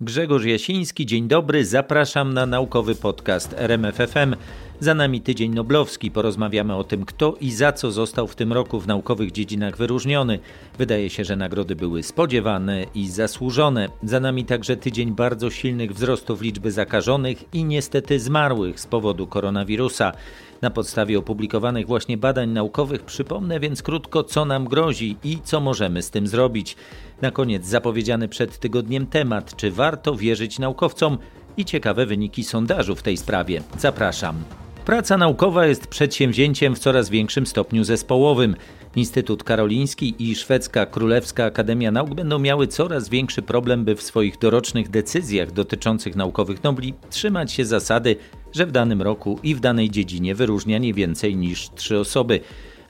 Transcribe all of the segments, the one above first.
Grzegorz Jasiński, dzień dobry, zapraszam na naukowy podcast RMFFM. Za nami tydzień noblowski, porozmawiamy o tym, kto i za co został w tym roku w naukowych dziedzinach wyróżniony. Wydaje się, że nagrody były spodziewane i zasłużone. Za nami także tydzień bardzo silnych wzrostów liczby zakażonych i niestety zmarłych z powodu koronawirusa. Na podstawie opublikowanych właśnie badań naukowych przypomnę więc krótko, co nam grozi i co możemy z tym zrobić. Na koniec zapowiedziany przed tygodniem temat, czy warto wierzyć naukowcom i ciekawe wyniki sondażu w tej sprawie. Zapraszam. Praca naukowa jest przedsięwzięciem w coraz większym stopniu zespołowym. Instytut Karoliński i Szwedzka Królewska Akademia Nauk będą miały coraz większy problem, by w swoich dorocznych decyzjach dotyczących naukowych nobli trzymać się zasady, że w danym roku i w danej dziedzinie wyróżnia nie więcej niż trzy osoby.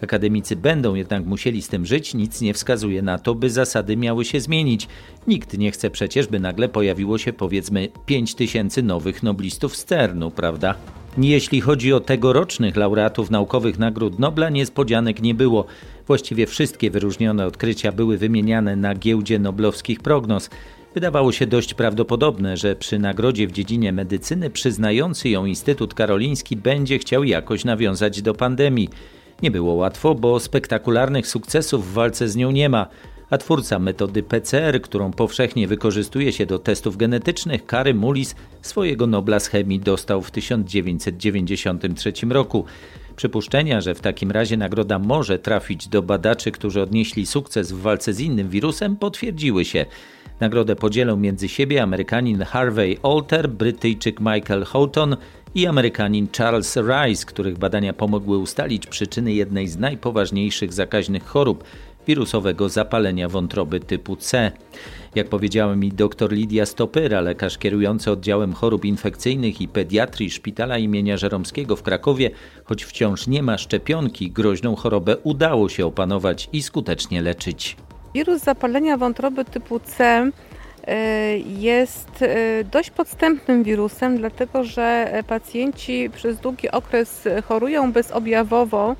Akademicy będą jednak musieli z tym żyć, nic nie wskazuje na to, by zasady miały się zmienić. Nikt nie chce przecież, by nagle pojawiło się powiedzmy 5 tysięcy nowych noblistów z CERN-u, prawda? Jeśli chodzi o tegorocznych laureatów naukowych nagród Nobla, niespodzianek nie było. Właściwie wszystkie wyróżnione odkrycia były wymieniane na giełdzie noblowskich prognoz. Wydawało się dość prawdopodobne, że przy nagrodzie w dziedzinie medycyny przyznający ją Instytut Karoliński będzie chciał jakoś nawiązać do pandemii. Nie było łatwo, bo spektakularnych sukcesów w walce z nią nie ma, a twórca metody PCR, którą powszechnie wykorzystuje się do testów genetycznych, Kary Mullis, swojego Nobla z chemii dostał w 1993 roku. Przypuszczenia, że w takim razie nagroda może trafić do badaczy, którzy odnieśli sukces w walce z innym wirusem, potwierdziły się. Nagrodę podzielą między siebie Amerykanin Harvey Alter, Brytyjczyk Michael Houghton i Amerykanin Charles Rice, których badania pomogły ustalić przyczyny jednej z najpoważniejszych zakaźnych chorób wirusowego zapalenia wątroby typu C. Jak powiedziała mi dr Lidia Stopyra, lekarz kierujący oddziałem chorób infekcyjnych i pediatrii Szpitala imienia Żeromskiego w Krakowie, choć wciąż nie ma szczepionki, groźną chorobę udało się opanować i skutecznie leczyć. Wirus zapalenia wątroby typu C jest e, dość podstępnym wirusem, dlatego że pacjenci przez długi okres chorują bezobjawowo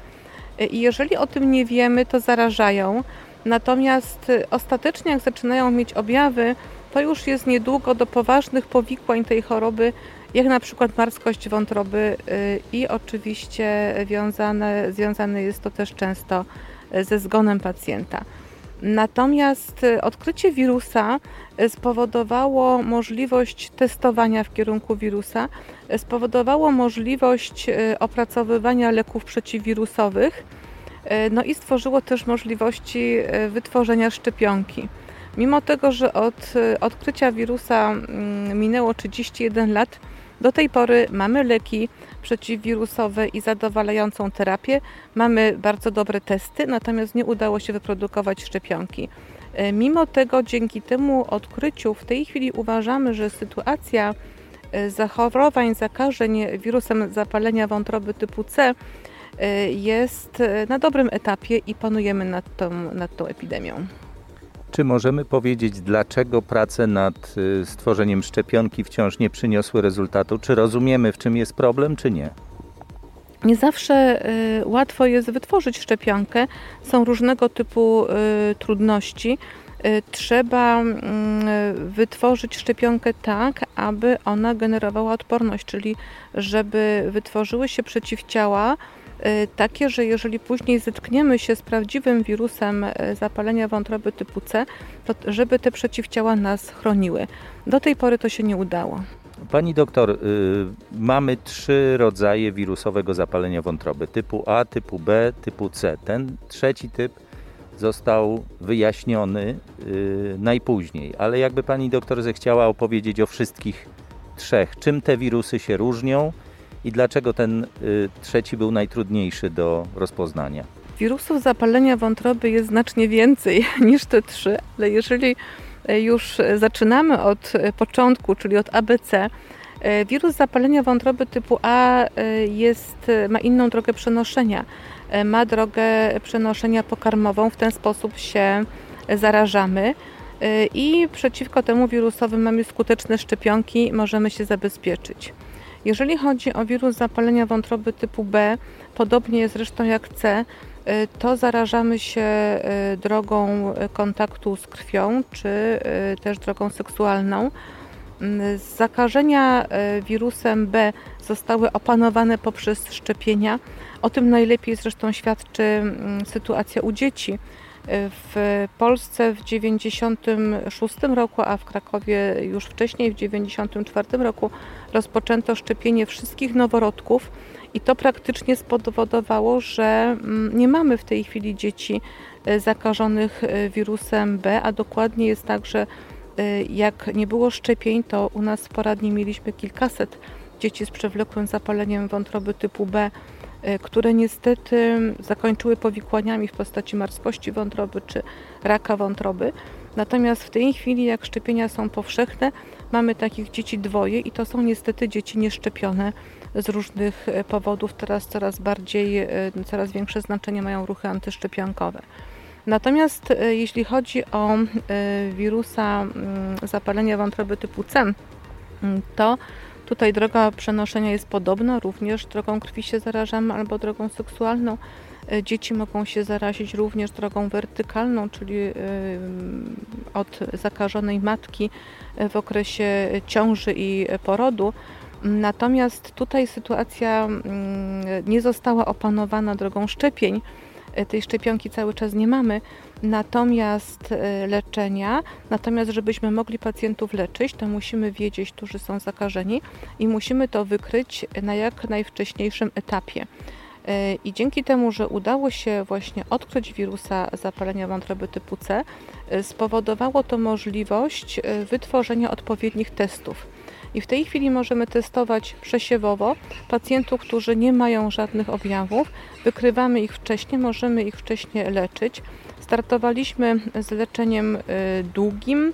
e, i jeżeli o tym nie wiemy, to zarażają. Natomiast ostatecznie, jak zaczynają mieć objawy, to już jest niedługo do poważnych powikłań tej choroby, jak na przykład marskość wątroby i oczywiście wiązane, związane jest to też często ze zgonem pacjenta. Natomiast y, odkrycie wirusa y, spowodowało możliwość testowania w kierunku wirusa, y, spowodowało możliwość opracowywania leków przeciwwirusowych, no i stworzyło też możliwości wytworzenia szczepionki. Mimo tego, że od odkrycia wirusa mm, minęło 31 lat, do tej pory mamy leki przeciwwirusowe i zadowalającą terapię, mamy bardzo dobre testy, natomiast nie udało się wyprodukować szczepionki. E, mimo tego, dzięki temu odkryciu, w tej chwili uważamy, że sytuacja e, zachorowań, zakażeń wirusem zapalenia wątroby typu C e, jest na dobrym etapie i panujemy nad tą, nad tą epidemią. Czy możemy powiedzieć, dlaczego prace nad y, stworzeniem szczepionki wciąż nie przyniosły rezultatu? Czy rozumiemy, w czym jest problem, czy nie? Nie zawsze y, łatwo jest wytworzyć szczepionkę. Są różnego typu y, trudności. Trzeba mm, wytworzyć szczepionkę tak, aby ona generowała odporność, czyli żeby wytworzyły się przeciwciała, takie, że jeżeli później zetkniemy się z prawdziwym wirusem y, zapalenia wątroby typu C, to żeby te przeciwciała nas chroniły. Do tej pory to się nie udało. Pani doktor, y, mamy trzy rodzaje wirusowego zapalenia wątroby: typu A, typu B, typu C. Ten trzeci typ został wyjaśniony y, najpóźniej, ale jakby pani doktor zechciała opowiedzieć o wszystkich trzech, czym te wirusy się różnią i dlaczego ten y, trzeci był najtrudniejszy do rozpoznania? Wirusów zapalenia wątroby jest znacznie więcej niż te trzy, ale jeżeli e, już zaczynamy od e, początku, czyli od ABC, e, wirus zapalenia wątroby typu A jest, ma inną drogę przenoszenia. Ma drogę przenoszenia pokarmową, w ten sposób się zarażamy i przeciwko temu wirusowi mamy skuteczne szczepionki, możemy się zabezpieczyć. Jeżeli chodzi o wirus zapalenia wątroby typu B, podobnie zresztą jak C, y, to zarażamy się y, drogą kontaktu z krwią, czy y, też drogą seksualną. Zakażenia wirusem B zostały opanowane poprzez szczepienia. O tym najlepiej zresztą świadczy sytuacja u dzieci. W Polsce w 1996 roku, a w Krakowie już wcześniej, w 1994 roku, rozpoczęto szczepienie wszystkich noworodków i to praktycznie spowodowało, że mm, nie mamy w tej chwili dzieci e, zakażonych e, wirusem B, a dokładnie jest tak, że e, jak nie było szczepień, to u nas w poradni mieliśmy kilkaset dzieci z przewlekłym zapaleniem wątroby typu B które niestety zakończyły powikłaniami w postaci marskości wątroby czy raka wątroby. Natomiast w tej chwili, jak szczepienia są powszechne, mamy takich dzieci dwoje i to są niestety dzieci nieszczepione z różnych e, powodów. Teraz coraz bardziej, e, coraz większe znaczenie mają ruchy antyszczepionkowe. Natomiast jeśli chodzi o wirusa zapalenia wątroby typu C, to Tutaj droga przenoszenia jest podobna, również drogą krwi się zarażamy albo drogą seksualną. E, dzieci mogą się zarazić również drogą wertykalną, czyli e, od zakażonej matki w okresie ciąży i porodu. Natomiast tutaj sytuacja mm, nie została opanowana drogą szczepień. E, tej szczepionki cały czas nie mamy, natomiast e, leczenia, natomiast żebyśmy mogli pacjentów leczyć, to musimy wiedzieć, którzy są zakażeni i musimy to wykryć na jak najwcześniejszym etapie. E, I dzięki temu, że udało się właśnie odkryć wirusa zapalenia wątroby typu C, spowodowało to możliwość wytworzenia odpowiednich testów. I w tej chwili możemy testować przesiewowo pacjentów, którzy nie mają żadnych objawów. Wykrywamy ich wcześniej, możemy ich wcześniej leczyć. Startowaliśmy z leczeniem y, długim,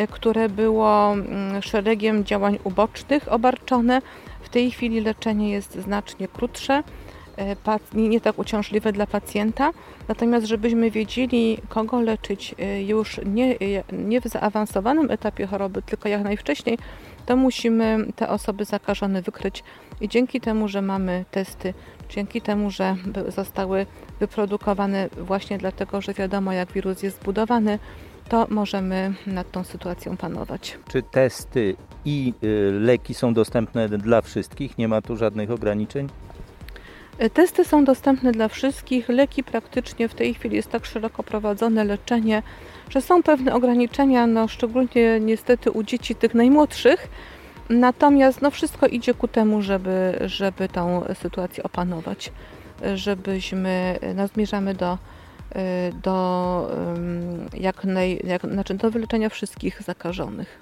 y, które było mm, szeregiem działań ubocznych obarczone. W tej chwili leczenie jest znacznie krótsze y, nie tak uciążliwe dla pacjenta. Natomiast, żebyśmy wiedzieli, kogo leczyć już nie, nie w zaawansowanym etapie choroby, tylko jak najwcześniej, to musimy te osoby zakażone wykryć i dzięki temu, że mamy testy, dzięki temu, że zostały wyprodukowane właśnie dlatego, że wiadomo jak wirus jest zbudowany, to możemy nad tą sytuacją panować. Czy testy i y, leki są dostępne dla wszystkich? Nie ma tu żadnych ograniczeń? Y, testy są dostępne dla wszystkich. Leki praktycznie w tej chwili jest tak szeroko prowadzone leczenie, że są pewne ograniczenia, no szczególnie niestety u dzieci tych najmłodszych. Natomiast no wszystko idzie ku temu, żeby, żeby tą sytuację opanować, żebyśmy no, zmierzamy do, do, jak naj, jak, znaczy do wyleczenia wszystkich zakażonych.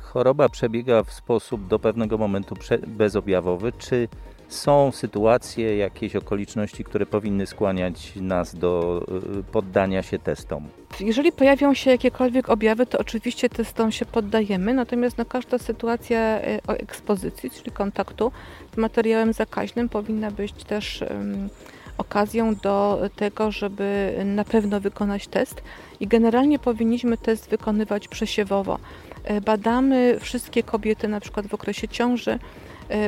Choroba przebiega w sposób do pewnego momentu bezobjawowy. Czy są sytuacje, jakieś okoliczności, które powinny skłaniać nas do y, poddania się testom? Jeżeli pojawią się jakiekolwiek objawy, to oczywiście testom się poddajemy, natomiast no, każda sytuacja y, o ekspozycji, czyli kontaktu z materiałem zakaźnym powinna być też um, okazją do tego, żeby na pewno wykonać test i generalnie powinniśmy test wykonywać przesiewowo. E, badamy wszystkie kobiety na przykład w okresie ciąży,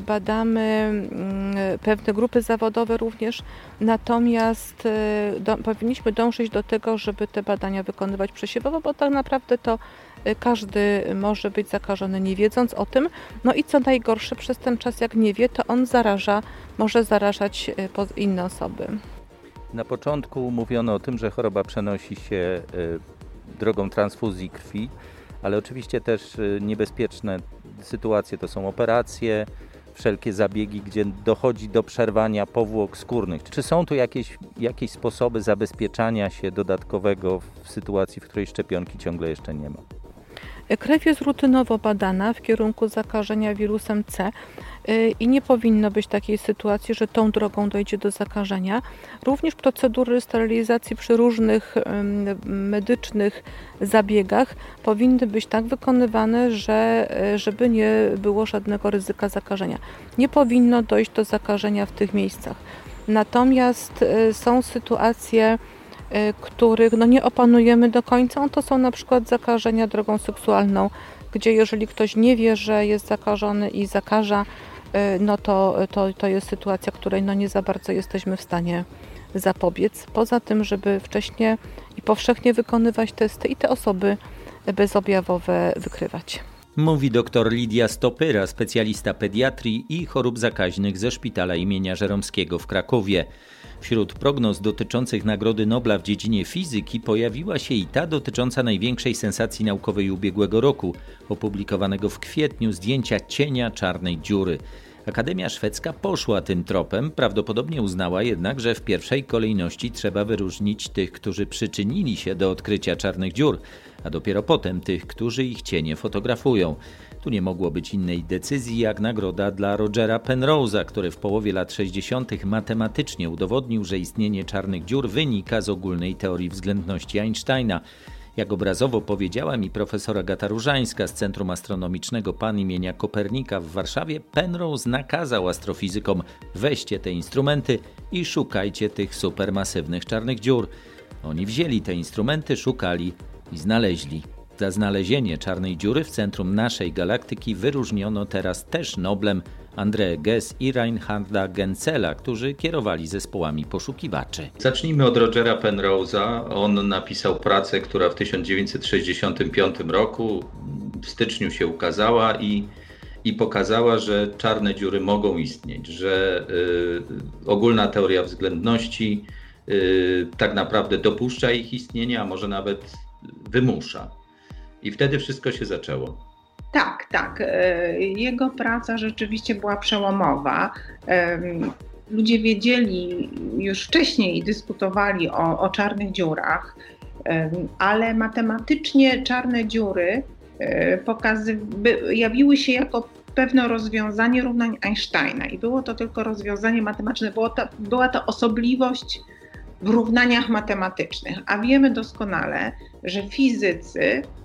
badamy mm, pewne grupy zawodowe również, natomiast e, do, powinniśmy dążyć do tego, żeby te badania wykonywać przesiewowo, bo tak naprawdę to e, każdy może być zakażony nie wiedząc o tym. No i co najgorsze, przez ten czas jak nie wie, to on zaraża, może zarażać inne osoby. Na początku mówiono o tym, że choroba przenosi się drogą transfuzji krwi, ale oczywiście też niebezpieczne sytuacje to są operacje, wszelkie zabiegi, gdzie dochodzi do przerwania powłok skórnych. Czy są tu jakieś, jakieś sposoby zabezpieczania się dodatkowego w sytuacji, w której szczepionki ciągle jeszcze nie ma? Krew jest rutynowo badana w kierunku zakażenia wirusem C y, i nie powinno być takiej sytuacji, że tą drogą dojdzie do zakażenia. Również procedury sterylizacji przy różnych medycznych zabiegach powinny być tak wykonywane, że, y, żeby nie było żadnego ryzyka zakażenia. Nie powinno dojść do zakażenia w tych miejscach. Natomiast y, są sytuacje, których no, nie opanujemy do końca, to są na przykład zakażenia drogą seksualną, gdzie jeżeli ktoś nie wie, że jest zakażony i zakaża, y, no to, to, to jest sytuacja, której no nie za bardzo jesteśmy w stanie zapobiec. Poza tym, żeby wcześniej i powszechnie wykonywać testy i te osoby bezobjawowe wykrywać. Mówi dr Lidia Stopyra, specjalista pediatrii i chorób zakaźnych ze szpitala imienia Żeromskiego w Krakowie. Wśród prognoz dotyczących Nagrody Nobla w dziedzinie fizyki pojawiła się i ta dotycząca największej sensacji naukowej ubiegłego roku, opublikowanego w kwietniu zdjęcia cienia czarnej dziury. Akademia Szwedzka poszła tym tropem, prawdopodobnie uznała jednak, że w pierwszej kolejności trzeba wyróżnić tych, którzy przyczynili się do odkrycia czarnych dziur, a dopiero potem tych, którzy ich cienie fotografują. Tu nie mogło być innej decyzji jak nagroda dla Rogera Penrose'a, który w połowie lat 60. matematycznie udowodnił, że istnienie czarnych dziur wynika z ogólnej teorii względności Einsteina. Jak obrazowo powiedziała mi profesora Gata Różańska z Centrum Astronomicznego Pan imienia Kopernika w Warszawie, Penrose nakazał astrofizykom weźcie te instrumenty i szukajcie tych supermasywnych czarnych dziur. Oni wzięli te instrumenty, szukali i znaleźli. Za znalezienie czarnej dziury w centrum naszej galaktyki wyróżniono teraz też Noblem André Gess i Reinharda Gensela, którzy kierowali zespołami poszukiwaczy. Zacznijmy od Rogera Penrose'a. On napisał pracę, która w 1965 roku w styczniu się ukazała i, i pokazała, że czarne dziury mogą istnieć, że y, ogólna teoria względności y, tak naprawdę dopuszcza ich istnienie, a może nawet wymusza. I wtedy wszystko się zaczęło. Tak, tak. E, jego praca rzeczywiście była przełomowa. Ludzie wiedzieli już wcześniej, dyskutowali o, o czarnych dziurach, ale matematycznie czarne dziury e, pokazy, jawiły się jako pewne rozwiązanie równań Einsteina i było to tylko rozwiązanie matematyczne, było to, była to osobliwość w równaniach matematycznych, a wiemy doskonale, że fizycy E,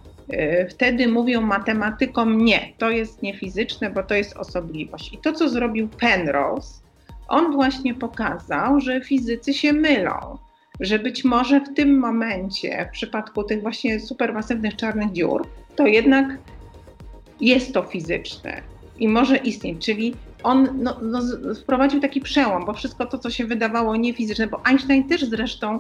wtedy mówią matematykom nie, to jest niefizyczne, bo to jest osobliwość. I to, co zrobił Penrose, on właśnie pokazał, że fizycy się mylą, że być może w tym momencie, w przypadku tych właśnie supermasywnych czarnych dziur, to jednak jest to fizyczne i może istnieć. Czyli on no, no, wprowadził taki przełom, bo wszystko to, co się wydawało niefizyczne, bo Einstein też zresztą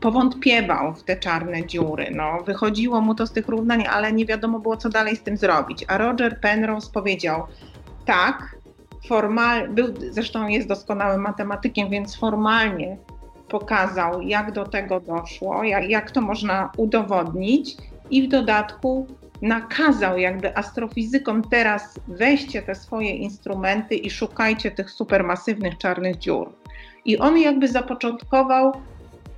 powątpiewał w te czarne dziury. No, wychodziło mu to z tych równań, ale nie wiadomo było, co dalej z tym zrobić. A Roger Penrose powiedział, tak, formal, był, zresztą jest doskonałym matematykiem, więc formalnie pokazał, jak do tego doszło, jak, jak to można udowodnić i w dodatku nakazał jakby astrofizykom teraz weźcie te swoje instrumenty i szukajcie tych supermasywnych czarnych dziur. I on jakby zapoczątkował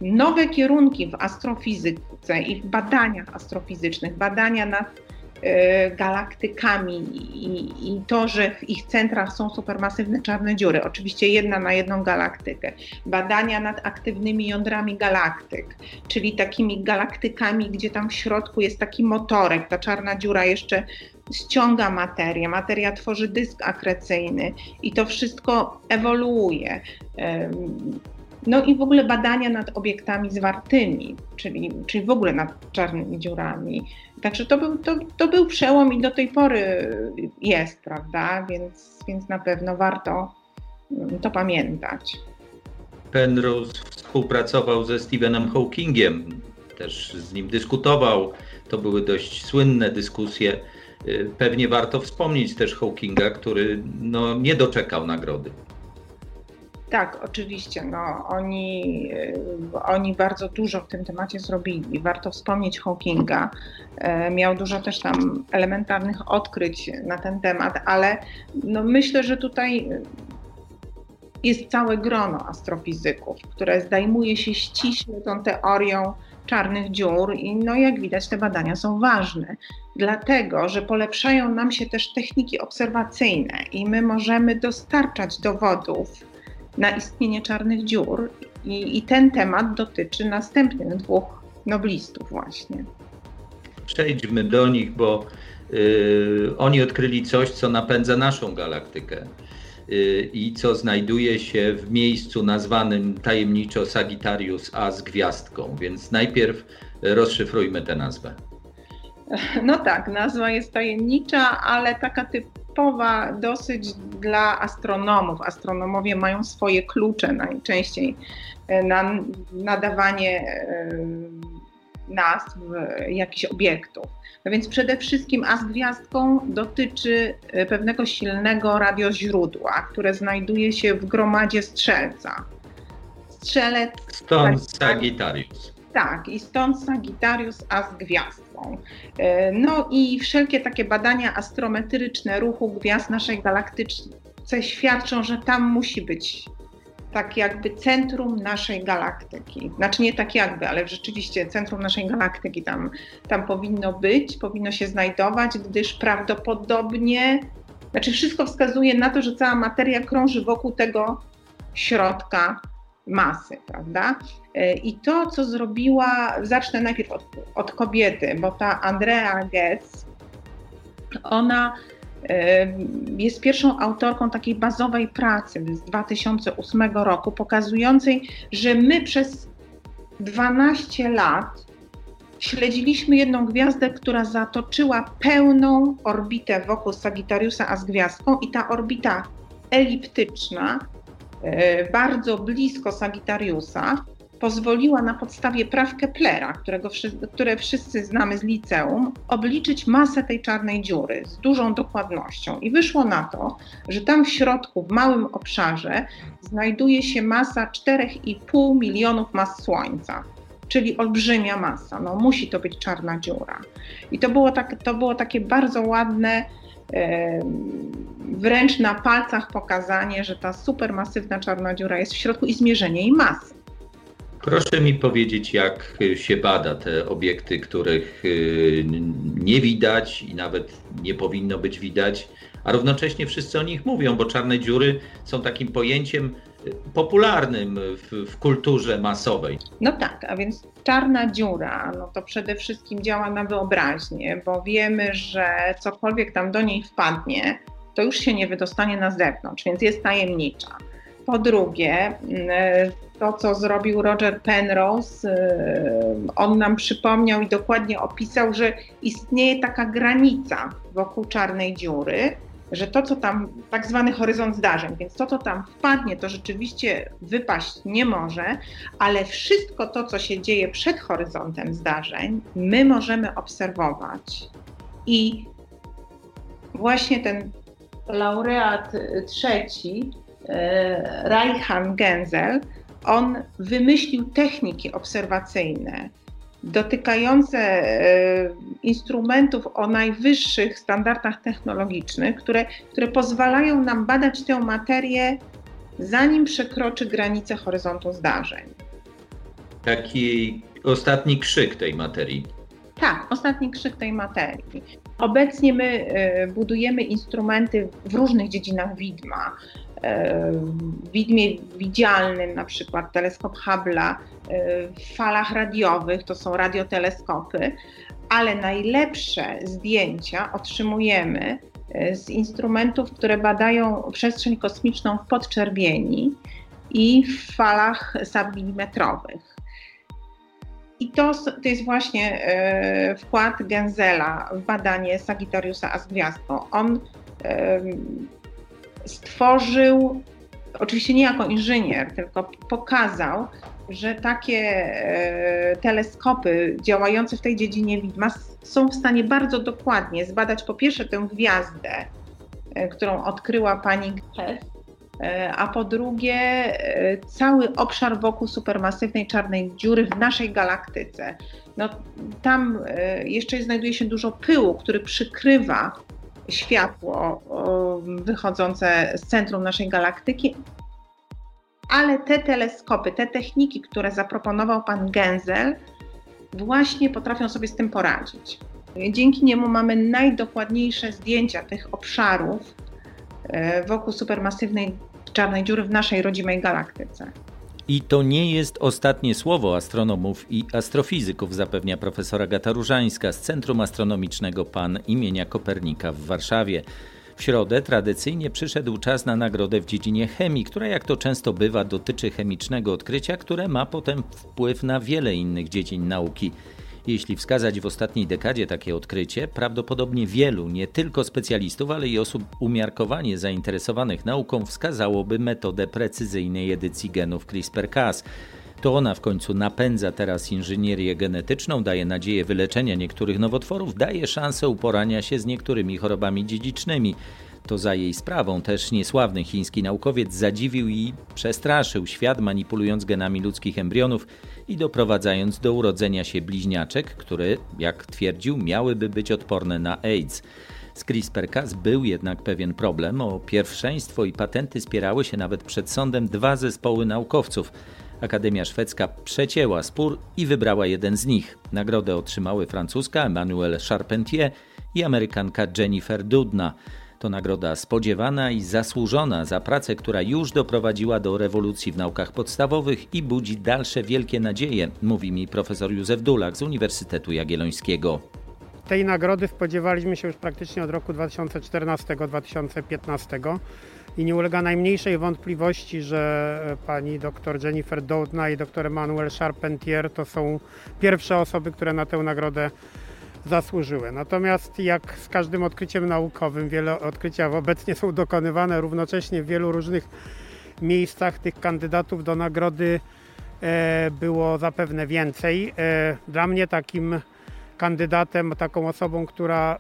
nowe kierunki w astrofizyce i w badaniach astrofizycznych, badania nad E, galaktykami i, i, to, że w ich centrach są supermasywne czarne dziury, oczywiście jedna na jedną galaktykę, badania nad aktywnymi jądrami galaktyk, czyli takimi galaktykami, gdzie tam w środku jest taki motorek, ta czarna dziura jeszcze ściąga materię, materia tworzy dysk akrecyjny i to wszystko ewoluuje. No i w ogóle badania nad obiektami zwartymi, czyli, czyli w ogóle nad czarnymi dziurami. Także to był, to, to był przełom i do tej pory jest, prawda? Więc, więc na pewno warto mm, to pamiętać. Penrose współpracował ze Stephenem Hawkingiem, też z nim dyskutował. To były dość słynne dyskusje. Y, pewnie warto wspomnieć też Hawkinga, który no, nie doczekał nagrody. Tak, oczywiście. No, oni, y, oni bardzo dużo w tym temacie zrobili. Warto wspomnieć Hawkinga. E, miał dużo też tam elementarnych odkryć na ten temat, ale no myślę, że tutaj jest całe grono astrofizyków, które zajmuje się ściśle tą teorią czarnych dziur i no jak widać te badania są ważne, dlatego że polepszają nam się też techniki obserwacyjne i my możemy dostarczać dowodów na istnienie czarnych dziur. I, i ten temat dotyczy następnych dwóch noblistów właśnie. Przejdźmy do nich, bo y, oni odkryli coś, co napędza naszą galaktykę i co znajduje się w miejscu nazwanym tajemniczo Sagittarius A z gwiazdką. Więc najpierw rozszyfrujmy tę nazwę. No tak, nazwa jest tajemnicza, ale taka typ, typowa dosyć dla astronomów. Astronomowie mają swoje klucze najczęściej e, na nadawanie e, nazw jakichś obiektów. No więc przede wszystkim A z gwiazdką dotyczy pewnego silnego radioźródła, które znajduje się w gromadzie strzelca. Strzelec. Stąd Sagittarius. Tak, i stąd Sagittarius A z gwiazdką. No i wszelkie takie badania astrometryczne ruchu gwiazd naszej galaktycznej świadczą, że tam musi być tak jakby centrum naszej galaktyki. Znaczy nie tak jakby, ale rzeczywiście centrum naszej galaktyki tam, tam powinno być, powinno się znajdować, gdyż prawdopodobnie, znaczy wszystko wskazuje na to, że cała materia krąży wokół tego środka masy, prawda? I to, co zrobiła, zacznę najpierw od, od kobiety, bo ta Andrea Goetz, ona jest pierwszą autorką takiej bazowej pracy z 2008 roku, pokazującej, że my przez 12 lat śledziliśmy jedną gwiazdę, która zatoczyła pełną orbitę wokół Sagittariusa a z gwiazdką i ta orbita eliptyczna, e, bardzo blisko Sagittariusa, pozwoliła na podstawie praw Keplera, którego, które wszyscy znamy z liceum, obliczyć masę tej czarnej dziury z dużą dokładnością. I wyszło na to, że tam w środku, w małym obszarze, znajduje się masa 4,5 milionów mas Słońca czyli olbrzymia masa. No, musi to być czarna dziura. I to było, tak, to było takie bardzo ładne, wręcz na palcach pokazanie, że ta supermasywna czarna dziura jest w środku i zmierzenie jej masy. Proszę mi powiedzieć, jak się bada te obiekty, których y, nie widać i nawet nie powinno być widać, a równocześnie wszyscy o nich mówią, bo czarne dziury są takim pojęciem y, popularnym w, w kulturze masowej. No tak, a więc czarna dziura, no to przede wszystkim działa na wyobraźnię, bo wiemy, że cokolwiek tam do niej wpadnie, to już się nie wydostanie na zewnątrz, więc jest tajemnicza. Po drugie, y, to, co zrobił Roger Penrose, y, on nam przypomniał i dokładnie opisał, że istnieje taka granica wokół czarnej dziury, że to, co tam, tak zwany horyzont zdarzeń, więc to, co tam wpadnie, to rzeczywiście wypaść nie może, ale wszystko to, co się dzieje przed horyzontem zdarzeń, my możemy obserwować. I właśnie ten laureat trzeci, y, Reichan Genzel, on wymyślił techniki obserwacyjne dotykające e, instrumentów o najwyższych standardach technologicznych, które, które pozwalają nam badać tę materię, zanim przekroczy granicę horyzontu zdarzeń. Taki ostatni krzyk tej materii. Tak, ostatni krzyk tej materii. Obecnie my e, budujemy instrumenty w różnych dziedzinach widma w widmie widzialnym, na przykład teleskop Hubble'a, w falach radiowych, to są radioteleskopy, ale najlepsze zdjęcia otrzymujemy e, z instrumentów, które badają przestrzeń kosmiczną w podczerwieni i w falach submilimetrowych. I to, to jest właśnie e, wkład Genzela w badanie Sagittariusa A z gwiazdką. On stworzył, oczywiście nie jako inżynier, tylko pokazał, że takie e, teleskopy działające w tej dziedzinie widma są w stanie bardzo dokładnie zbadać po pierwsze tę gwiazdę, e, którą odkryła pani Hess, e, a po drugie cały obszar wokół supermasywnej czarnej dziury w naszej galaktyce. No, tam jeszcze znajduje się dużo pyłu, który przykrywa światło wychodzące z centrum naszej galaktyki, ale te teleskopy, te techniki, które zaproponował pan Genzel, właśnie potrafią sobie z tym poradzić. Dzięki niemu mamy najdokładniejsze zdjęcia tych obszarów e, wokół supermasywnej czarnej dziury w naszej rodzimej galaktyce. I to nie jest ostatnie słowo astronomów i astrofizyków, zapewnia profesor Agata Różańska z Centrum Astronomicznego PAN imienia Kopernika w Warszawie. W środę tradycyjnie przyszedł czas na nagrodę w dziedzinie chemii, która jak to często bywa dotyczy chemicznego odkrycia, które ma potem wpływ na wiele innych dziedzin nauki. Jeśli wskazać w ostatniej dekadzie takie odkrycie, prawdopodobnie wielu, nie tylko specjalistów, ale i osób umiarkowanie zainteresowanych nauką wskazałoby metodę precyzyjnej edycji genów CRISPR-Cas. To ona w końcu napędza teraz inżynierię genetyczną, daje nadzieję wyleczenia niektórych nowotworów, daje szansę uporania się z niektórymi chorobami dziedzicznymi. To za jej sprawą też niesławny chiński naukowiec zadziwił i przestraszył świat, manipulując genami ludzkich embrionów i doprowadzając do urodzenia się bliźniaczek, które, jak twierdził, miałyby być odporne na AIDS. Z CRISPR-Cas był jednak pewien problem. O pierwszeństwo i patenty spierały się nawet przed sądem dwa zespoły naukowców. Akademia Szwedzka przecięła spór i wybrała jeden z nich. Nagrodę otrzymały francuska Emmanuelle Charpentier i amerykanka Jennifer Doudna. To nagroda spodziewana i zasłużona za pracę, która już doprowadziła do rewolucji w naukach podstawowych i budzi dalsze wielkie nadzieje, mówi mi profesor Józef Dulak z Uniwersytetu Jagiellońskiego. Tej nagrody spodziewaliśmy się już praktycznie od roku 2014-2015 i nie ulega najmniejszej wątpliwości, że pani dr Jennifer Doudna i dr Emmanuel Charpentier to są pierwsze osoby, które na tę nagrodę zasłużyły. Natomiast jak z każdym odkryciem naukowym, wiele odkrycia obecnie są dokonywane równocześnie w wielu różnych miejscach. Tych kandydatów do nagrody e, było zapewne więcej. E, dla mnie takim kandydatem, taką osobą, która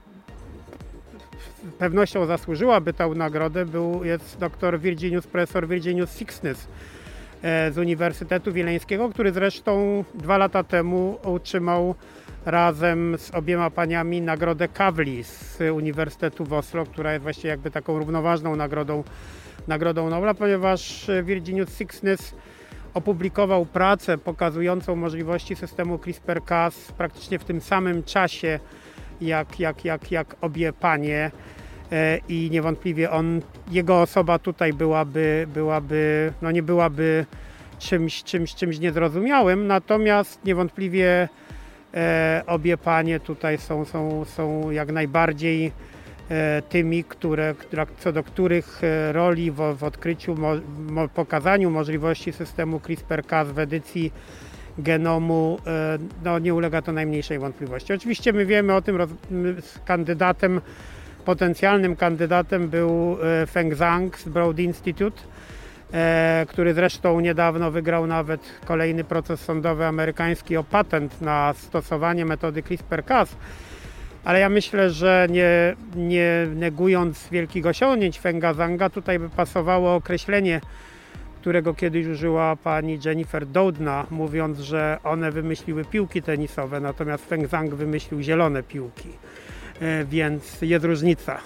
z pewnością zasłużyłaby tę nagrodę, był, jest dr Virginius, profesor Virginius Sixness e, z Uniwersytetu Wileńskiego, który zresztą dwa lata temu otrzymał razem z obiema paniami nagrodę Kavli z Uniwersytetu w Oslo, która jest właściwie jakby taką równoważną nagrodą, nagrodą Nobla, ponieważ Virginius Sixness opublikował pracę pokazującą możliwości systemu CRISPR-Cas praktycznie w tym samym czasie jak, jak, jak, jak obie panie. E, i niewątpliwie on, jego osoba tutaj byłaby, byłaby no nie byłaby czymś, czymś, czymś niezrozumiałym, natomiast niewątpliwie obie panie tutaj są, są, są jak najbardziej e, tymi, które, co do których e, roli w, w odkryciu, mo, pokazaniu możliwości systemu CRISPR-Cas w edycji genomu no, nie ulega to najmniejszej wątpliwości. Oczywiście my wiemy o tym, z kandydatem, potencjalnym kandydatem był Feng Zhang z Broad Institute, E, który zresztą niedawno wygrał nawet kolejny proces sądowy amerykański o patent na stosowanie metody CRISPR-Cas. Ale ja myślę, że nie, nie negując wielkich osiągnięć Fenga Zanga, tutaj by pasowało określenie, którego kiedyś użyła pani Jennifer Doudna, mówiąc, że one wymyśliły piłki tenisowe, natomiast Feng Zhang wymyślił zielone piłki. E, więc jest różnica.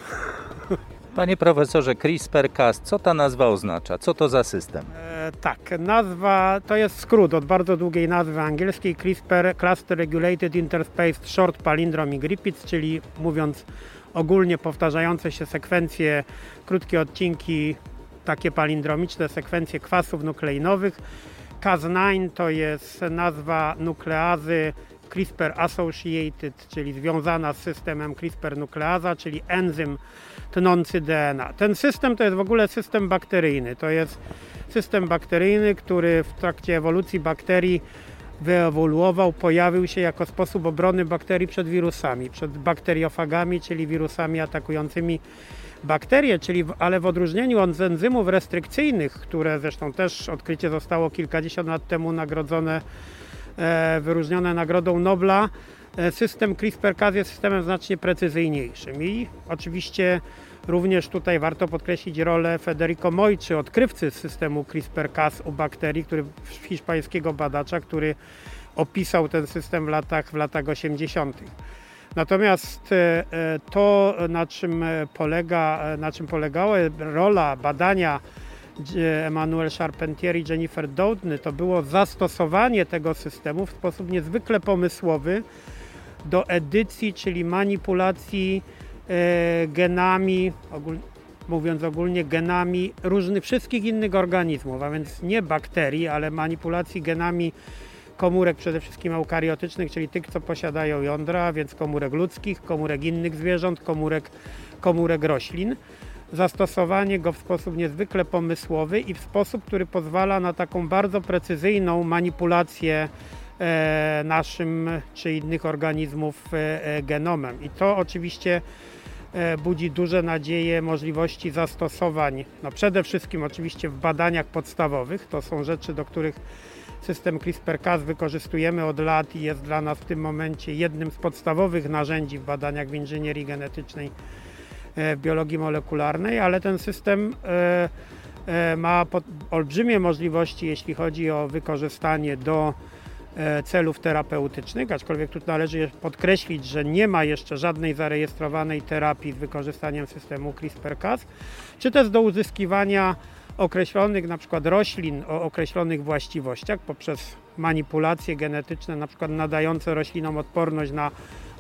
Panie profesorze, CRISPR-Cas, co ta nazwa oznacza? Co to za system? E, tak, nazwa to jest skrót od bardzo długiej nazwy angielskiej CRISPR Cluster Regulated Interspaced Short Palindrome Repeats, czyli mówiąc ogólnie powtarzające się sekwencje, krótkie odcinki, takie palindromiczne sekwencje kwasów nukleinowych. Cas9 to jest nazwa nukleazy CRISPR associated, czyli związana z systemem CRISPR nukleaza, czyli enzym tnący DNA. Ten system to jest w ogóle system bakteryjny. To jest system bakteryjny, który w trakcie ewolucji bakterii wyewoluował, pojawił się jako sposób obrony bakterii przed wirusami, przed bakteriofagami, czyli wirusami atakującymi bakterie, czyli w, ale w odróżnieniu od enzymów restrykcyjnych, które zresztą też odkrycie zostało kilkadziesiąt lat temu nagrodzone, wyróżnione Nagrodą Nobla, e, system CRISPR-Cas jest systemem znacznie precyzyjniejszym i oczywiście Również tutaj warto podkreślić rolę Federico Mojczy, odkrywcy systemu CRISPR-Cas u bakterii, który, hiszpańskiego badacza, który opisał ten system w latach, w latach 80. Natomiast e, e, to, na czym, polega, na czym polegała rola badania Emmanuel Charpentier i Jennifer Doudny, to było zastosowanie tego systemu w sposób niezwykle pomysłowy do edycji, czyli manipulacji E, genami, mówiąc ogólnie, genami różnych, wszystkich innych organizmów, a więc nie bakterii, ale manipulacji genami komórek przede wszystkim eukariotycznych, czyli tych, co posiadają jądra, a więc komórek ludzkich, komórek innych zwierząt, komórek, komórek roślin. Zastosowanie go w sposób niezwykle pomysłowy i w sposób, który pozwala na taką bardzo precyzyjną manipulację e, naszym czy innych organizmów e, genomem. I to oczywiście E, budzi duże nadzieje możliwości zastosowań, no przede wszystkim oczywiście w badaniach podstawowych, to są rzeczy, do których System CRISPR-Cas wykorzystujemy od lat i jest dla nas w tym momencie jednym z podstawowych narzędzi w badaniach w inżynierii genetycznej, e, biologii molekularnej, ale ten system e, e, ma olbrzymie możliwości, jeśli chodzi o wykorzystanie do celów terapeutycznych, aczkolwiek tu należy podkreślić, że nie ma jeszcze żadnej zarejestrowanej terapii z wykorzystaniem systemu CRISPR-Cas, czy też do uzyskiwania określonych na przykład roślin o określonych właściwościach poprzez manipulacje genetyczne, na przykład nadające roślinom odporność na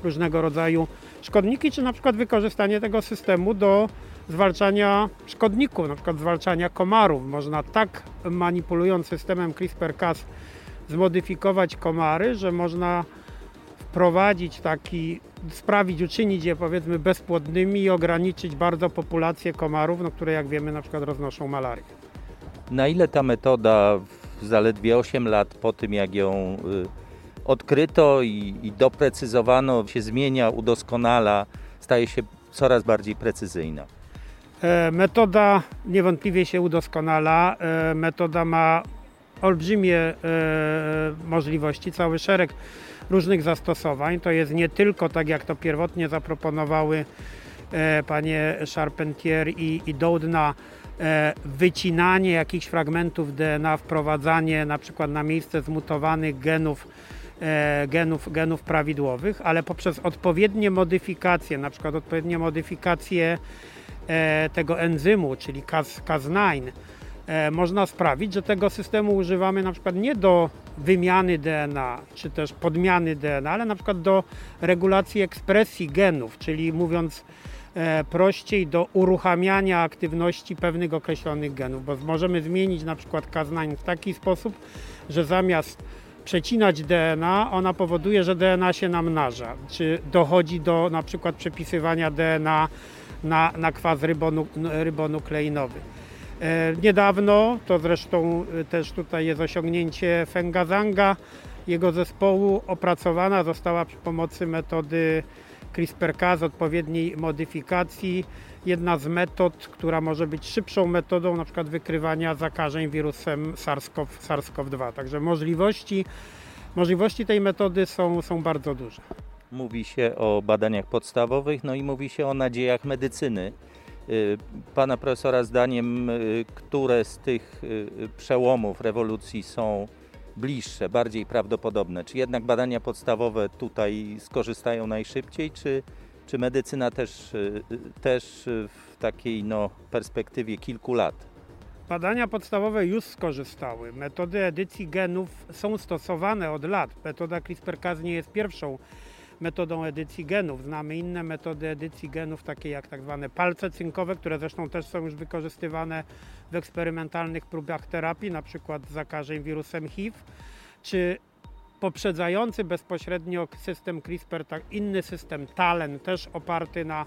różnego rodzaju szkodniki, czy na przykład wykorzystanie tego systemu do zwalczania szkodników, na przykład zwalczania komarów. Można tak manipulując systemem CRISPR-Cas zmodyfikować komary, że można wprowadzić taki, sprawić, uczynić je powiedzmy bezpłodnymi i ograniczyć bardzo populację komarów, no, które jak wiemy na przykład roznoszą malarię. Na ile ta metoda w zaledwie 8 lat po tym jak ją y, odkryto i, i doprecyzowano, się zmienia, udoskonala, staje się coraz bardziej precyzyjna? E, metoda niewątpliwie się udoskonala. E, metoda ma olbrzymie e, możliwości, cały szereg różnych zastosowań. To jest nie tylko tak, jak to pierwotnie zaproponowały panie Charpentier i, i Doudna, wycinanie jakichś fragmentów DNA, wprowadzanie na przykład na miejsce zmutowanych genów, genów, genów prawidłowych, ale poprzez odpowiednie modyfikacje, na przykład odpowiednie modyfikacje tego enzymu, czyli Cas9, E, można sprawić, że tego systemu używamy na przykład nie do wymiany DNA, czy też podmiany DNA, ale na przykład do regulacji ekspresji genów, czyli mówiąc e, prościej do uruchamiania aktywności pewnych określonych genów, bo możemy zmienić na przykład Cas9 w taki sposób, że zamiast przecinać DNA, ona powoduje, że DNA się namnaża, czy dochodzi do na przykład przepisywania DNA na, na kwas rybonukleinowy. E, niedawno, to zresztą e, też tutaj jest osiągnięcie Fengazanga, jego zespołu opracowana została przy pomocy metody CRISPR-Cas, odpowiedniej modyfikacji. Jedna z metod, która może być szybszą metodą na przykład wykrywania zakażeń wirusem SARS-CoV-2. Także możliwości, możliwości tej metody są, są bardzo duże. Mówi się o badaniach podstawowych, no i mówi się o nadziejach medycyny. Y, pana profesora zdaniem, y, które z tych y, przełomów rewolucji są bliższe, bardziej prawdopodobne? Czy jednak badania podstawowe tutaj skorzystają najszybciej, czy, czy medycyna też, też w takiej no, perspektywie kilku lat? Badania podstawowe już skorzystały. Metody edycji genów są stosowane od lat. Metoda CRISPR-Cas nie jest pierwszą metodą edycji genów. Znamy inne metody edycji genów, takie jak tak zwane palce cynkowe, które zresztą też są już wykorzystywane w eksperymentalnych próbach terapii, na przykład zakażeń wirusem HIV, czy poprzedzający bezpośrednio system CRISPR, tak, inny system TALEN, też oparty na,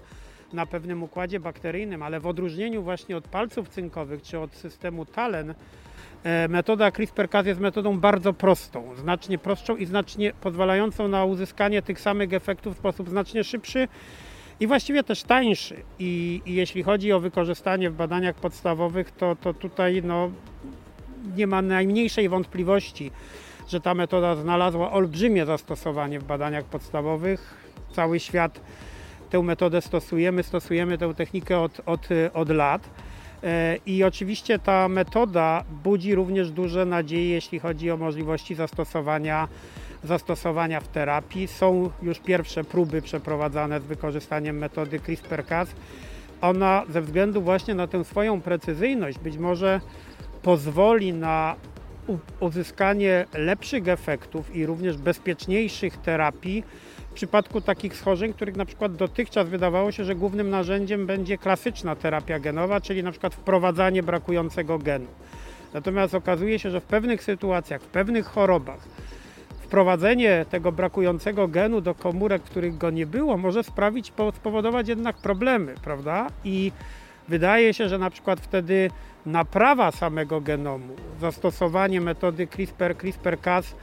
na pewnym układzie bakteryjnym, ale w odróżnieniu właśnie od palców cynkowych czy od systemu TALEN, E, metoda CRISPR-Cas jest metodą bardzo prostą, znacznie prostszą i znacznie pozwalającą na uzyskanie tych samych efektów w sposób znacznie szybszy i właściwie też tańszy. I, i jeśli chodzi o wykorzystanie w badaniach podstawowych, to, to tutaj no, nie ma najmniejszej wątpliwości, że ta metoda znalazła olbrzymie zastosowanie w badaniach podstawowych. Cały świat tę metodę stosujemy, stosujemy tę technikę od, od, od lat. E, I oczywiście ta metoda budzi również duże nadzieje, jeśli chodzi o możliwości zastosowania, zastosowania w terapii. Są już pierwsze próby przeprowadzane z wykorzystaniem metody CRISPR-Cas. Ona ze względu właśnie na tę swoją precyzyjność być może pozwoli na uzyskanie lepszych efektów i również bezpieczniejszych terapii w przypadku takich schorzeń, których na przykład dotychczas wydawało się, że głównym narzędziem będzie klasyczna terapia genowa, czyli na przykład wprowadzanie brakującego genu. Natomiast okazuje się, że w pewnych sytuacjach, w pewnych chorobach wprowadzenie tego brakującego genu do komórek, których go nie było, może sprawić, spowodować jednak problemy, prawda? I wydaje się, że na przykład wtedy naprawa samego genomu, zastosowanie metody CRISPR, CRISPR-Cas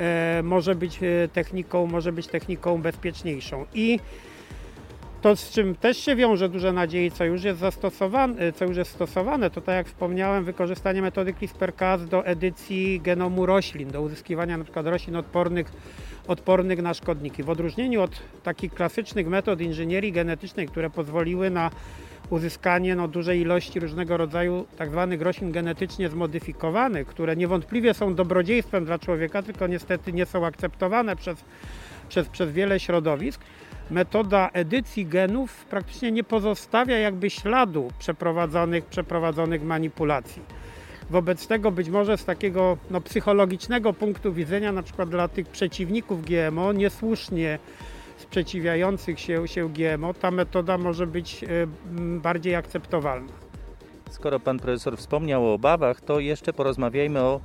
E, może być e, techniką, może być techniką bezpieczniejszą. I To, z czym też się wiąże duże nadzieje, co już jest zastosowane, co już jest stosowane, to tak jak wspomniałem, wykorzystanie metody CRISPR-Cas do edycji genomu roślin, do uzyskiwania np. roślin odpornych, odpornych na szkodniki. W odróżnieniu od takich klasycznych metod inżynierii genetycznej, które pozwoliły na uzyskanie no, dużej ilości różnego rodzaju tak zwanych roślin genetycznie zmodyfikowanych, które niewątpliwie są dobrodziejstwem dla człowieka, tylko niestety nie są akceptowane przez, przez, przez wiele środowisk. Metoda edycji genów praktycznie nie pozostawia jakby śladu przeprowadzonych, przeprowadzonych manipulacji. Wobec tego być może z takiego no, psychologicznego punktu widzenia, na przykład dla tych przeciwników GMO, niesłusznie sprzeciwiających się, się GMO, ta metoda może być e, bardziej akceptowalna. Skoro pan profesor wspomniał o obawach, to jeszcze porozmawiajmy o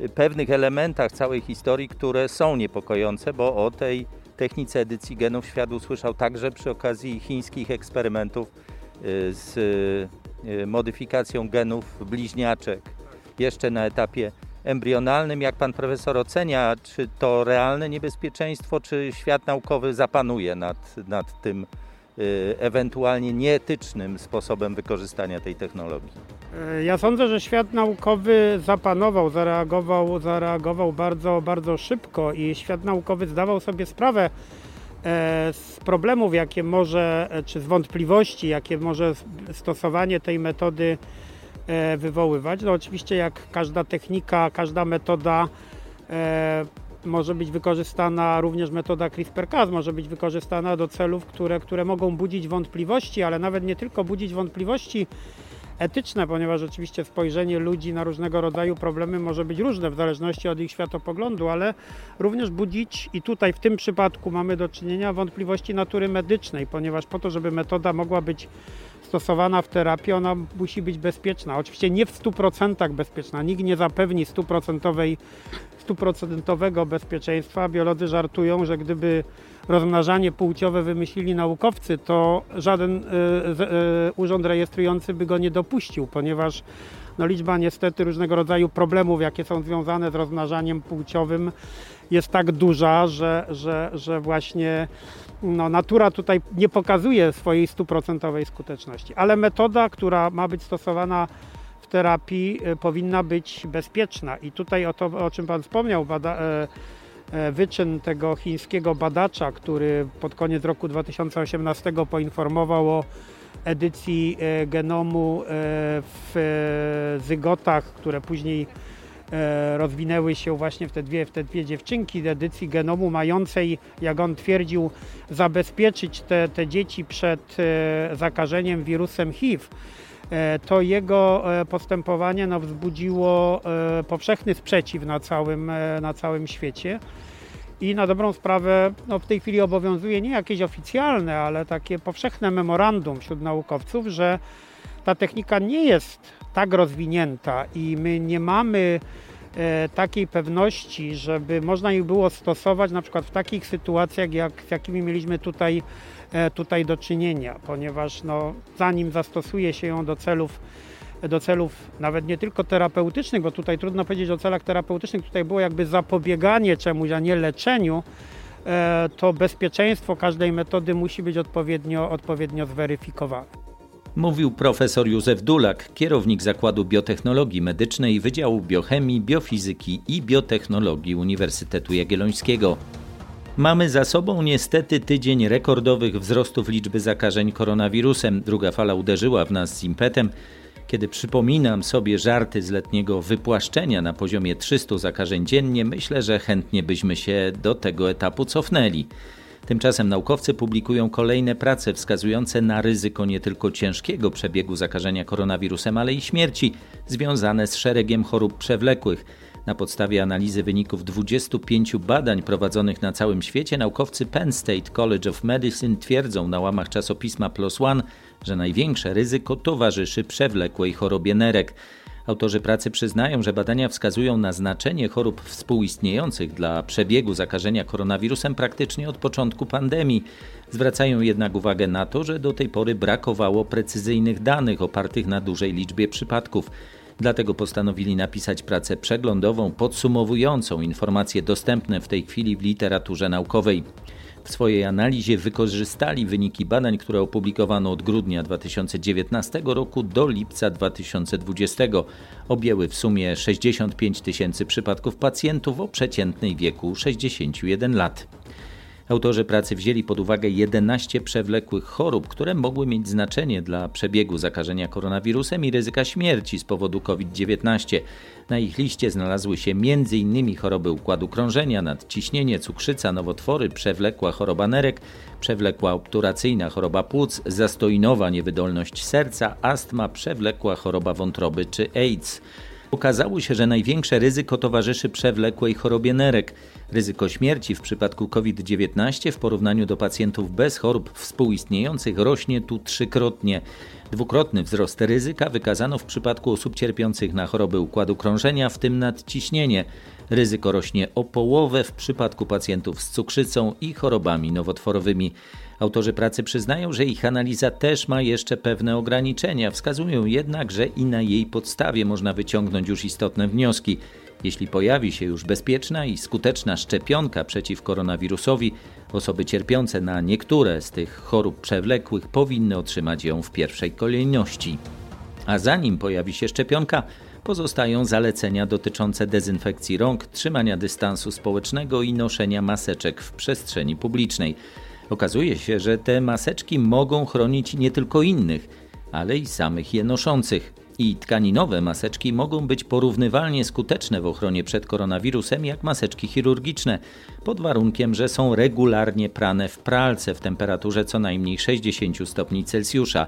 e, pewnych elementach całej historii, które są niepokojące, bo o tej technice edycji genów świat usłyszał także przy okazji chińskich eksperymentów e, z modyfikacją genów bliźniaczek, jeszcze na etapie embrionalnym. Jak pan profesor ocenia, czy to realne niebezpieczeństwo, czy świat naukowy zapanuje nad, nad tym y, ewentualnie nieetycznym sposobem wykorzystania tej technologii? E, ja sądzę, że świat naukowy zapanował, zareagował, zareagował bardzo, bardzo szybko i świat naukowy zdawał sobie sprawę e, z problemów, jakie może, czy z wątpliwości, jakie może stosowanie tej metody E, wywoływać. No oczywiście jak każda technika, każda metoda e, może być wykorzystana, również metoda CRISPR-Cas może być wykorzystana do celów, które, które mogą budzić wątpliwości, ale nawet nie tylko budzić wątpliwości etyczne, ponieważ oczywiście spojrzenie ludzi na różnego rodzaju problemy może być różne w zależności od ich światopoglądu, ale również budzić i tutaj w tym przypadku mamy do czynienia wątpliwości natury medycznej, ponieważ po to, żeby metoda mogła być stosowana w terapii, ona musi być bezpieczna. Oczywiście nie w 100% bezpieczna. Nikt nie zapewni 100%, 100% bezpieczeństwa. Biolodzy żartują, że gdyby rozmnażanie płciowe wymyślili naukowcy, to żaden y, y, urząd rejestrujący by go nie dopuścił, ponieważ no, liczba niestety różnego rodzaju problemów, jakie są związane z rozmnażaniem płciowym jest tak duża, że, że, że właśnie no, natura tutaj nie pokazuje swojej stuprocentowej skuteczności, ale metoda, która ma być stosowana w terapii, y, powinna być bezpieczna. I tutaj o to, o czym Pan wspomniał, bada, e, e, wyczyn tego chińskiego badacza, który pod koniec roku 2018 poinformował o edycji e, genomu w zygotach, które później rozwinęły się właśnie w te dwie, w te dwie dziewczynki edycji genomu mającej, jak on twierdził, zabezpieczyć te, te dzieci przed e, zakażeniem wirusem HIV e, to jego postępowanie no, wzbudziło powszechny sprzeciw na całym, na całym świecie. I na dobrą sprawę no, w tej chwili obowiązuje nie jakieś oficjalne, ale takie powszechne memorandum wśród naukowców, że ta technika nie jest tak rozwinięta i my nie mamy e, takiej pewności, żeby można ich było stosować na przykład w takich sytuacjach, jak, z jakimi mieliśmy tutaj, e, tutaj do czynienia, ponieważ no, zanim zastosuje się ją do celów do celów nawet nie tylko terapeutycznych, bo tutaj trudno powiedzieć o celach terapeutycznych, tutaj było jakby zapobieganie czemuś, a nie leczeniu, e, to bezpieczeństwo każdej metody musi być odpowiednio, odpowiednio zweryfikowane. Mówił profesor Józef Dulak, kierownik Zakładu Biotechnologii Medycznej Wydziału Biochemii, Biofizyki i Biotechnologii Uniwersytetu Jagiellońskiego. Mamy za sobą niestety tydzień rekordowych wzrostów liczby zakażeń koronawirusem. Druga fala uderzyła w nas z impetem. Kiedy przypominam sobie żarty z letniego wypłaszczenia na poziomie 300 zakażeń dziennie, myślę, że chętnie byśmy się do tego etapu cofnęli. Tymczasem naukowcy publikują kolejne prace wskazujące na ryzyko nie tylko ciężkiego przebiegu zakażenia koronawirusem, ale i śmierci związane z szeregiem chorób przewlekłych. Na podstawie analizy wyników 25 badań prowadzonych na całym świecie, naukowcy Penn State College of Medicine twierdzą na łamach czasopisma PLOS ONE, że największe ryzyko towarzyszy przewlekłej chorobie nerek. Autorzy pracy przyznają, że badania wskazują na znaczenie chorób współistniejących dla przebiegu zakażenia koronawirusem praktycznie od początku pandemii. Zwracają jednak uwagę na to, że do tej pory brakowało precyzyjnych danych opartych na dużej liczbie przypadków. Dlatego postanowili napisać pracę przeglądową podsumowującą informacje dostępne w tej chwili w literaturze naukowej. W swojej analizie wykorzystali wyniki badań, które opublikowano od grudnia 2019 roku do lipca 2020. Objęły w sumie 65 tysięcy przypadków pacjentów o przeciętnej wieku 61 lat. Autorzy pracy wzięli pod uwagę 11 przewlekłych chorób, które mogły mieć znaczenie dla przebiegu zakażenia koronawirusem i ryzyka śmierci z powodu COVID-19. Na ich liście znalazły się m.in. choroby układu krążenia, nadciśnienie, cukrzyca, nowotwory, przewlekła choroba nerek, przewlekła obturacyjna choroba płuc, zastojnowa niewydolność serca, astma, przewlekła choroba wątroby czy AIDS. Okazało się, że największe ryzyko towarzyszy przewlekłej chorobie nerek. Ryzyko śmierci w przypadku COVID-19 w porównaniu do pacjentów bez chorób współistniejących rośnie tu trzykrotnie. Dwukrotny wzrost ryzyka wykazano w przypadku osób cierpiących na choroby układu krążenia, w tym nadciśnienie. Ryzyko rośnie o połowę w przypadku pacjentów z cukrzycą i chorobami nowotworowymi. Autorzy pracy przyznają, że ich analiza też ma jeszcze pewne ograniczenia, wskazują jednak, że i na jej podstawie można wyciągnąć już istotne wnioski. Jeśli pojawi się już bezpieczna i skuteczna szczepionka przeciw koronawirusowi, osoby cierpiące na niektóre z tych chorób przewlekłych powinny otrzymać ją w pierwszej kolejności. A zanim pojawi się szczepionka, pozostają zalecenia dotyczące dezynfekcji rąk, trzymania dystansu społecznego i noszenia maseczek w przestrzeni publicznej. Okazuje się, że te maseczki mogą chronić nie tylko innych, ale i samych je noszących. I tkaninowe maseczki mogą być porównywalnie skuteczne w ochronie przed koronawirusem jak maseczki chirurgiczne, pod warunkiem, że są regularnie prane w pralce w temperaturze co najmniej 60 stopni Celsjusza.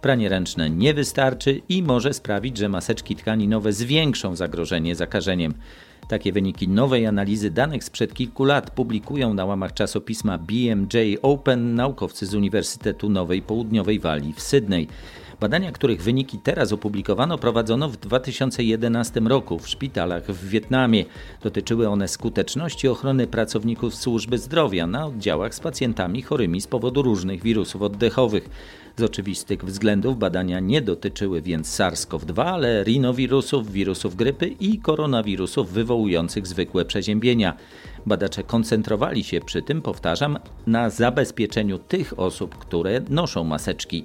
Pranie ręczne nie wystarczy i może sprawić, że maseczki tkaninowe zwiększą zagrożenie zakażeniem. Takie wyniki nowej analizy danych sprzed kilku lat publikują na łamach czasopisma BMJ Open naukowcy z Uniwersytetu Nowej Południowej Walii w Sydney. Badania, których wyniki teraz opublikowano, prowadzono w 2011 roku w szpitalach w Wietnamie. Dotyczyły one skuteczności ochrony pracowników służby zdrowia na oddziałach z pacjentami chorymi z powodu różnych wirusów oddechowych. Z oczywistych względów badania nie dotyczyły więc SARS-CoV-2, ale rinowirusów, wirusów grypy i koronawirusów wywołujących zwykłe przeziębienia. Badacze koncentrowali się przy tym, powtarzam, na zabezpieczeniu tych osób, które noszą maseczki.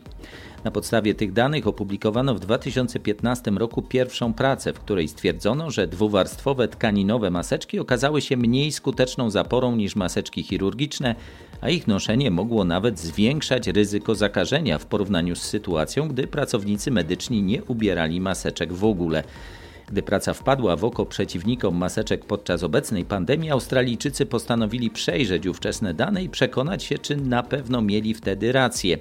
Na podstawie tych danych opublikowano w 2015 roku pierwszą pracę, w której stwierdzono, że dwuwarstwowe tkaninowe maseczki okazały się mniej skuteczną zaporą niż maseczki chirurgiczne, a ich noszenie mogło nawet zwiększać ryzyko zakażenia w porównaniu z sytuacją, gdy pracownicy medyczni nie ubierali maseczek w ogóle. Gdy praca wpadła w oko przeciwnikom maseczek podczas obecnej pandemii, Australijczycy postanowili przejrzeć ówczesne dane i przekonać się, czy na pewno mieli wtedy rację.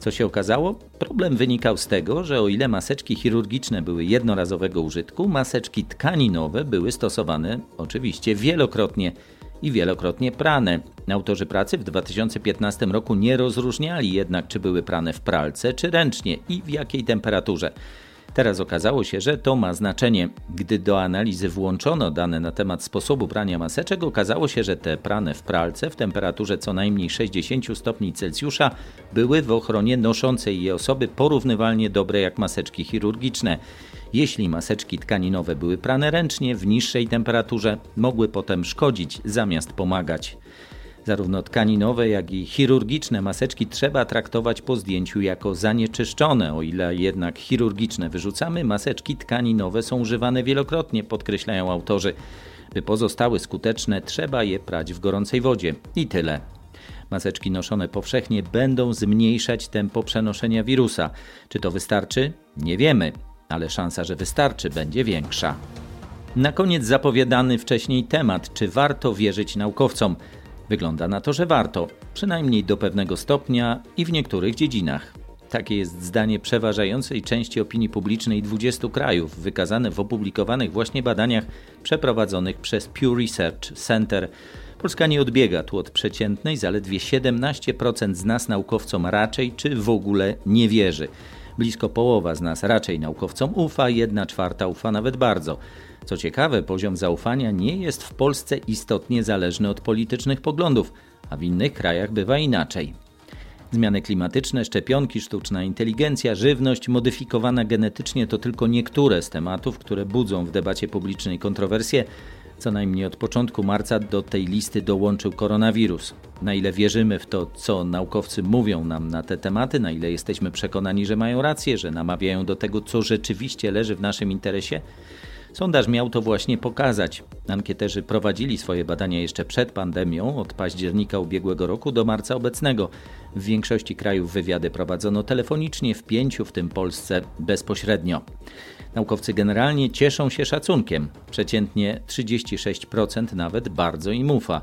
Co się okazało? Problem wynikał z tego, że o ile maseczki chirurgiczne były jednorazowego użytku, maseczki tkaninowe były stosowane oczywiście wielokrotnie i wielokrotnie prane. Autorzy pracy w 2015 roku nie rozróżniali jednak, czy były prane w pralce, czy ręcznie i w jakiej temperaturze. Teraz okazało się, że to ma znaczenie. Gdy do analizy włączono dane na temat sposobu prania maseczek, okazało się, że te prane w pralce w temperaturze co najmniej 60 stopni Celsjusza były w ochronie noszącej je osoby porównywalnie dobre jak maseczki chirurgiczne. Jeśli maseczki tkaninowe były prane ręcznie w niższej temperaturze, mogły potem szkodzić zamiast pomagać. Zarówno tkaninowe, jak i chirurgiczne maseczki trzeba traktować po zdjęciu jako zanieczyszczone. O ile jednak chirurgiczne wyrzucamy, maseczki tkaninowe są używane wielokrotnie, podkreślają autorzy. By pozostały skuteczne, trzeba je prać w gorącej wodzie. I tyle. Maseczki noszone powszechnie będą zmniejszać tempo przenoszenia wirusa. Czy to wystarczy? Nie wiemy, ale szansa, że wystarczy, będzie większa. Na koniec zapowiadany wcześniej temat, czy warto wierzyć naukowcom. Wygląda na to, że warto, przynajmniej do pewnego stopnia i w niektórych dziedzinach. Takie jest zdanie przeważającej części opinii publicznej 20 krajów, wykazane w opublikowanych właśnie badaniach przeprowadzonych przez Pew Research Center. Polska nie odbiega tu od przeciętnej, zaledwie 17% z nas naukowcom raczej czy w ogóle nie wierzy. Blisko połowa z nas raczej naukowcom ufa, jedna czwarta ufa nawet bardzo. Co ciekawe, poziom zaufania nie jest w Polsce istotnie zależny od politycznych poglądów, a w innych krajach bywa inaczej. Zmiany klimatyczne, szczepionki, sztuczna inteligencja, żywność modyfikowana genetycznie to tylko niektóre z tematów, które budzą w debacie publicznej kontrowersje. Co najmniej od początku marca do tej listy dołączył koronawirus. Na ile wierzymy w to, co naukowcy mówią nam na te tematy, na ile jesteśmy przekonani, że mają rację, że namawiają do tego, co rzeczywiście leży w naszym interesie, Sondaż miał to właśnie pokazać. Ankieterzy prowadzili swoje badania jeszcze przed pandemią, od października ubiegłego roku do marca obecnego. W większości krajów wywiady prowadzono telefonicznie, w pięciu, w tym Polsce, bezpośrednio. Naukowcy generalnie cieszą się szacunkiem. Przeciętnie 36% nawet bardzo im ufa.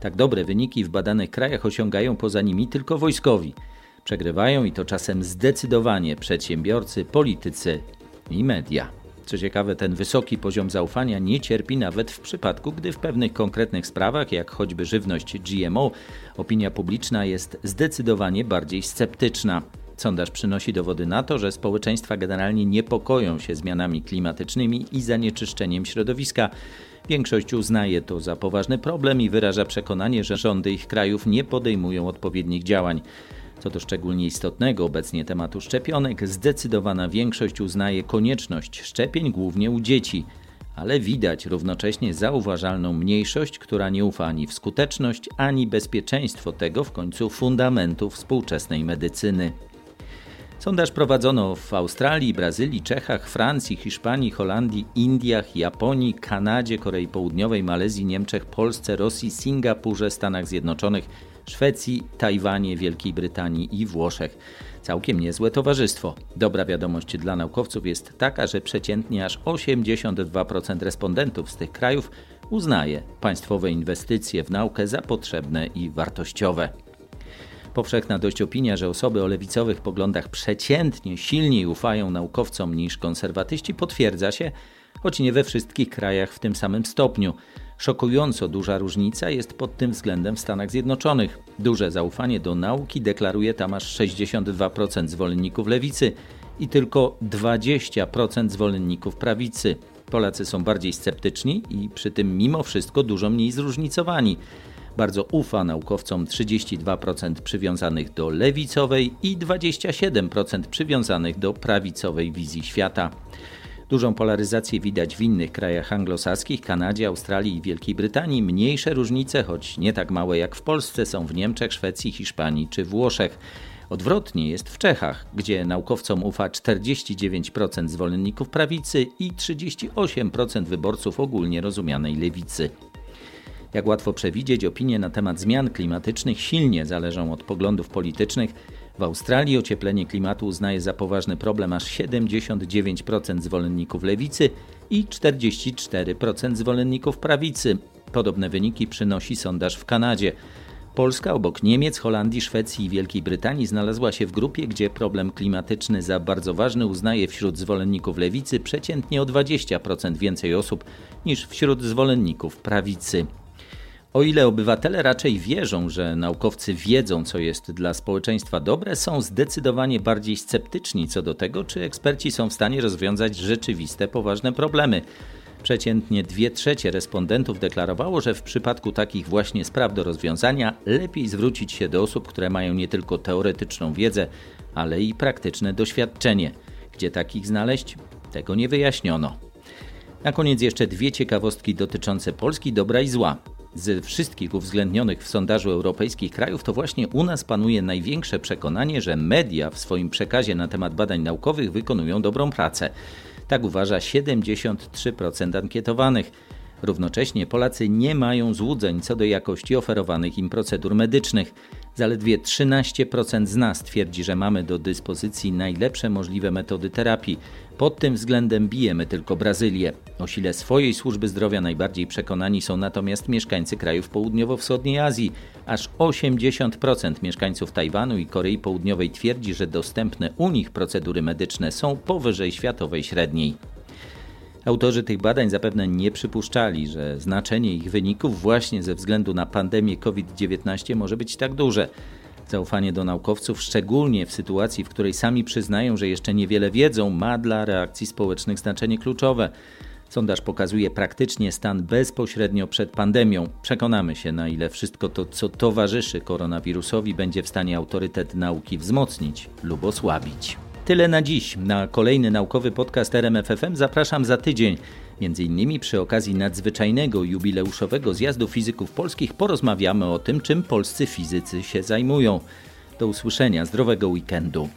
Tak dobre wyniki w badanych krajach osiągają poza nimi tylko wojskowi. Przegrywają i to czasem zdecydowanie przedsiębiorcy, politycy i media. Co ciekawe, ten wysoki poziom zaufania nie cierpi nawet w przypadku, gdy w pewnych konkretnych sprawach, jak choćby żywność GMO, opinia publiczna jest zdecydowanie bardziej sceptyczna. Sondaż przynosi dowody na to, że społeczeństwa generalnie niepokoją się zmianami klimatycznymi i zanieczyszczeniem środowiska. Większość uznaje to za poważny problem i wyraża przekonanie, że rządy ich krajów nie podejmują odpowiednich działań. Co do szczególnie istotnego obecnie tematu szczepionek, zdecydowana większość uznaje konieczność szczepień głównie u dzieci, ale widać równocześnie zauważalną mniejszość, która nie ufa ani w skuteczność, ani bezpieczeństwo tego w końcu fundamentu współczesnej medycyny. Sondaż prowadzono w Australii, Brazylii, Czechach, Francji, Hiszpanii, Holandii, Indiach, Japonii, Kanadzie, Korei Południowej, Malezji, Niemczech, Polsce, Rosji, Singapurze, Stanach Zjednoczonych, Szwecji, Tajwanie, Wielkiej Brytanii i Włoszech. Całkiem niezłe towarzystwo. Dobra wiadomość dla naukowców jest taka, że przeciętnie aż 82% respondentów z tych krajów uznaje państwowe inwestycje w naukę za potrzebne i wartościowe. Powszechna dość opinia, że osoby o lewicowych poglądach przeciętnie silniej ufają naukowcom niż konserwatyści potwierdza się, choć nie we wszystkich krajach w tym samym stopniu. Szokująco duża różnica jest pod tym względem w Stanach Zjednoczonych. Duże zaufanie do nauki deklaruje tam aż 62% zwolenników lewicy i tylko 20% zwolenników prawicy. Polacy są bardziej sceptyczni i przy tym mimo wszystko dużo mniej zróżnicowani. Bardzo ufa naukowcom 32% przywiązanych do lewicowej i 27% przywiązanych do prawicowej wizji świata. Dużą polaryzację widać w innych krajach anglosaskich, Kanadzie, Australii i Wielkiej Brytanii. Mniejsze różnice, choć nie tak małe jak w Polsce, są w Niemczech, Szwecji, Hiszpanii czy Włoszech. Odwrotnie jest w Czechach, gdzie naukowcom ufa 49% zwolenników prawicy i 38% wyborców ogólnie rozumianej lewicy. Jak łatwo przewidzieć, opinie na temat zmian klimatycznych silnie zależą od poglądów politycznych. W Australii ocieplenie klimatu uznaje za poważny problem aż 79% zwolenników lewicy i 44% zwolenników prawicy. Podobne wyniki przynosi sondaż w Kanadzie. Polska obok Niemiec, Holandii, Szwecji i Wielkiej Brytanii znalazła się w grupie, gdzie problem klimatyczny za bardzo ważny uznaje wśród zwolenników lewicy przeciętnie o 20% więcej osób niż wśród zwolenników prawicy. O ile obywatele raczej wierzą, że naukowcy wiedzą, co jest dla społeczeństwa dobre, są zdecydowanie bardziej sceptyczni co do tego, czy eksperci są w stanie rozwiązać rzeczywiste, poważne problemy. Przeciętnie 2 trzecie respondentów deklarowało, że w przypadku takich właśnie spraw do rozwiązania lepiej zwrócić się do osób, które mają nie tylko teoretyczną wiedzę, ale i praktyczne doświadczenie. Gdzie takich znaleźć? Tego nie wyjaśniono. Na koniec jeszcze dwie ciekawostki dotyczące Polski dobra i zła. Ze wszystkich uwzględnionych w sondażu europejskich krajów to właśnie u nas panuje największe przekonanie, że media w swoim przekazie na temat badań naukowych wykonują dobrą pracę. Tak uważa 73% ankietowanych. Równocześnie Polacy nie mają złudzeń co do jakości oferowanych im procedur medycznych. Zaledwie 13% z nas twierdzi, że mamy do dyspozycji najlepsze możliwe metody terapii. Pod tym względem bijemy tylko Brazylię. O sile swojej służby zdrowia najbardziej przekonani są natomiast mieszkańcy krajów południowo-wschodniej Azji. Aż 80% mieszkańców Tajwanu i Korei Południowej twierdzi, że dostępne u nich procedury medyczne są powyżej światowej średniej. Autorzy tych badań zapewne nie przypuszczali, że znaczenie ich wyników właśnie ze względu na pandemię COVID-19 może być tak duże. Zaufanie do naukowców, szczególnie w sytuacji, w której sami przyznają, że jeszcze niewiele wiedzą, ma dla reakcji społecznych znaczenie kluczowe. Sondaż pokazuje praktycznie stan bezpośrednio przed pandemią. Przekonamy się, na ile wszystko to, co towarzyszy koronawirusowi, będzie w stanie autorytet nauki wzmocnić lub osłabić. Tyle na dziś. Na kolejny naukowy podcast RMFFM zapraszam za tydzień. Między innymi przy okazji nadzwyczajnego jubileuszowego zjazdu fizyków polskich porozmawiamy o tym, czym polscy fizycy się zajmują. Do usłyszenia, zdrowego weekendu.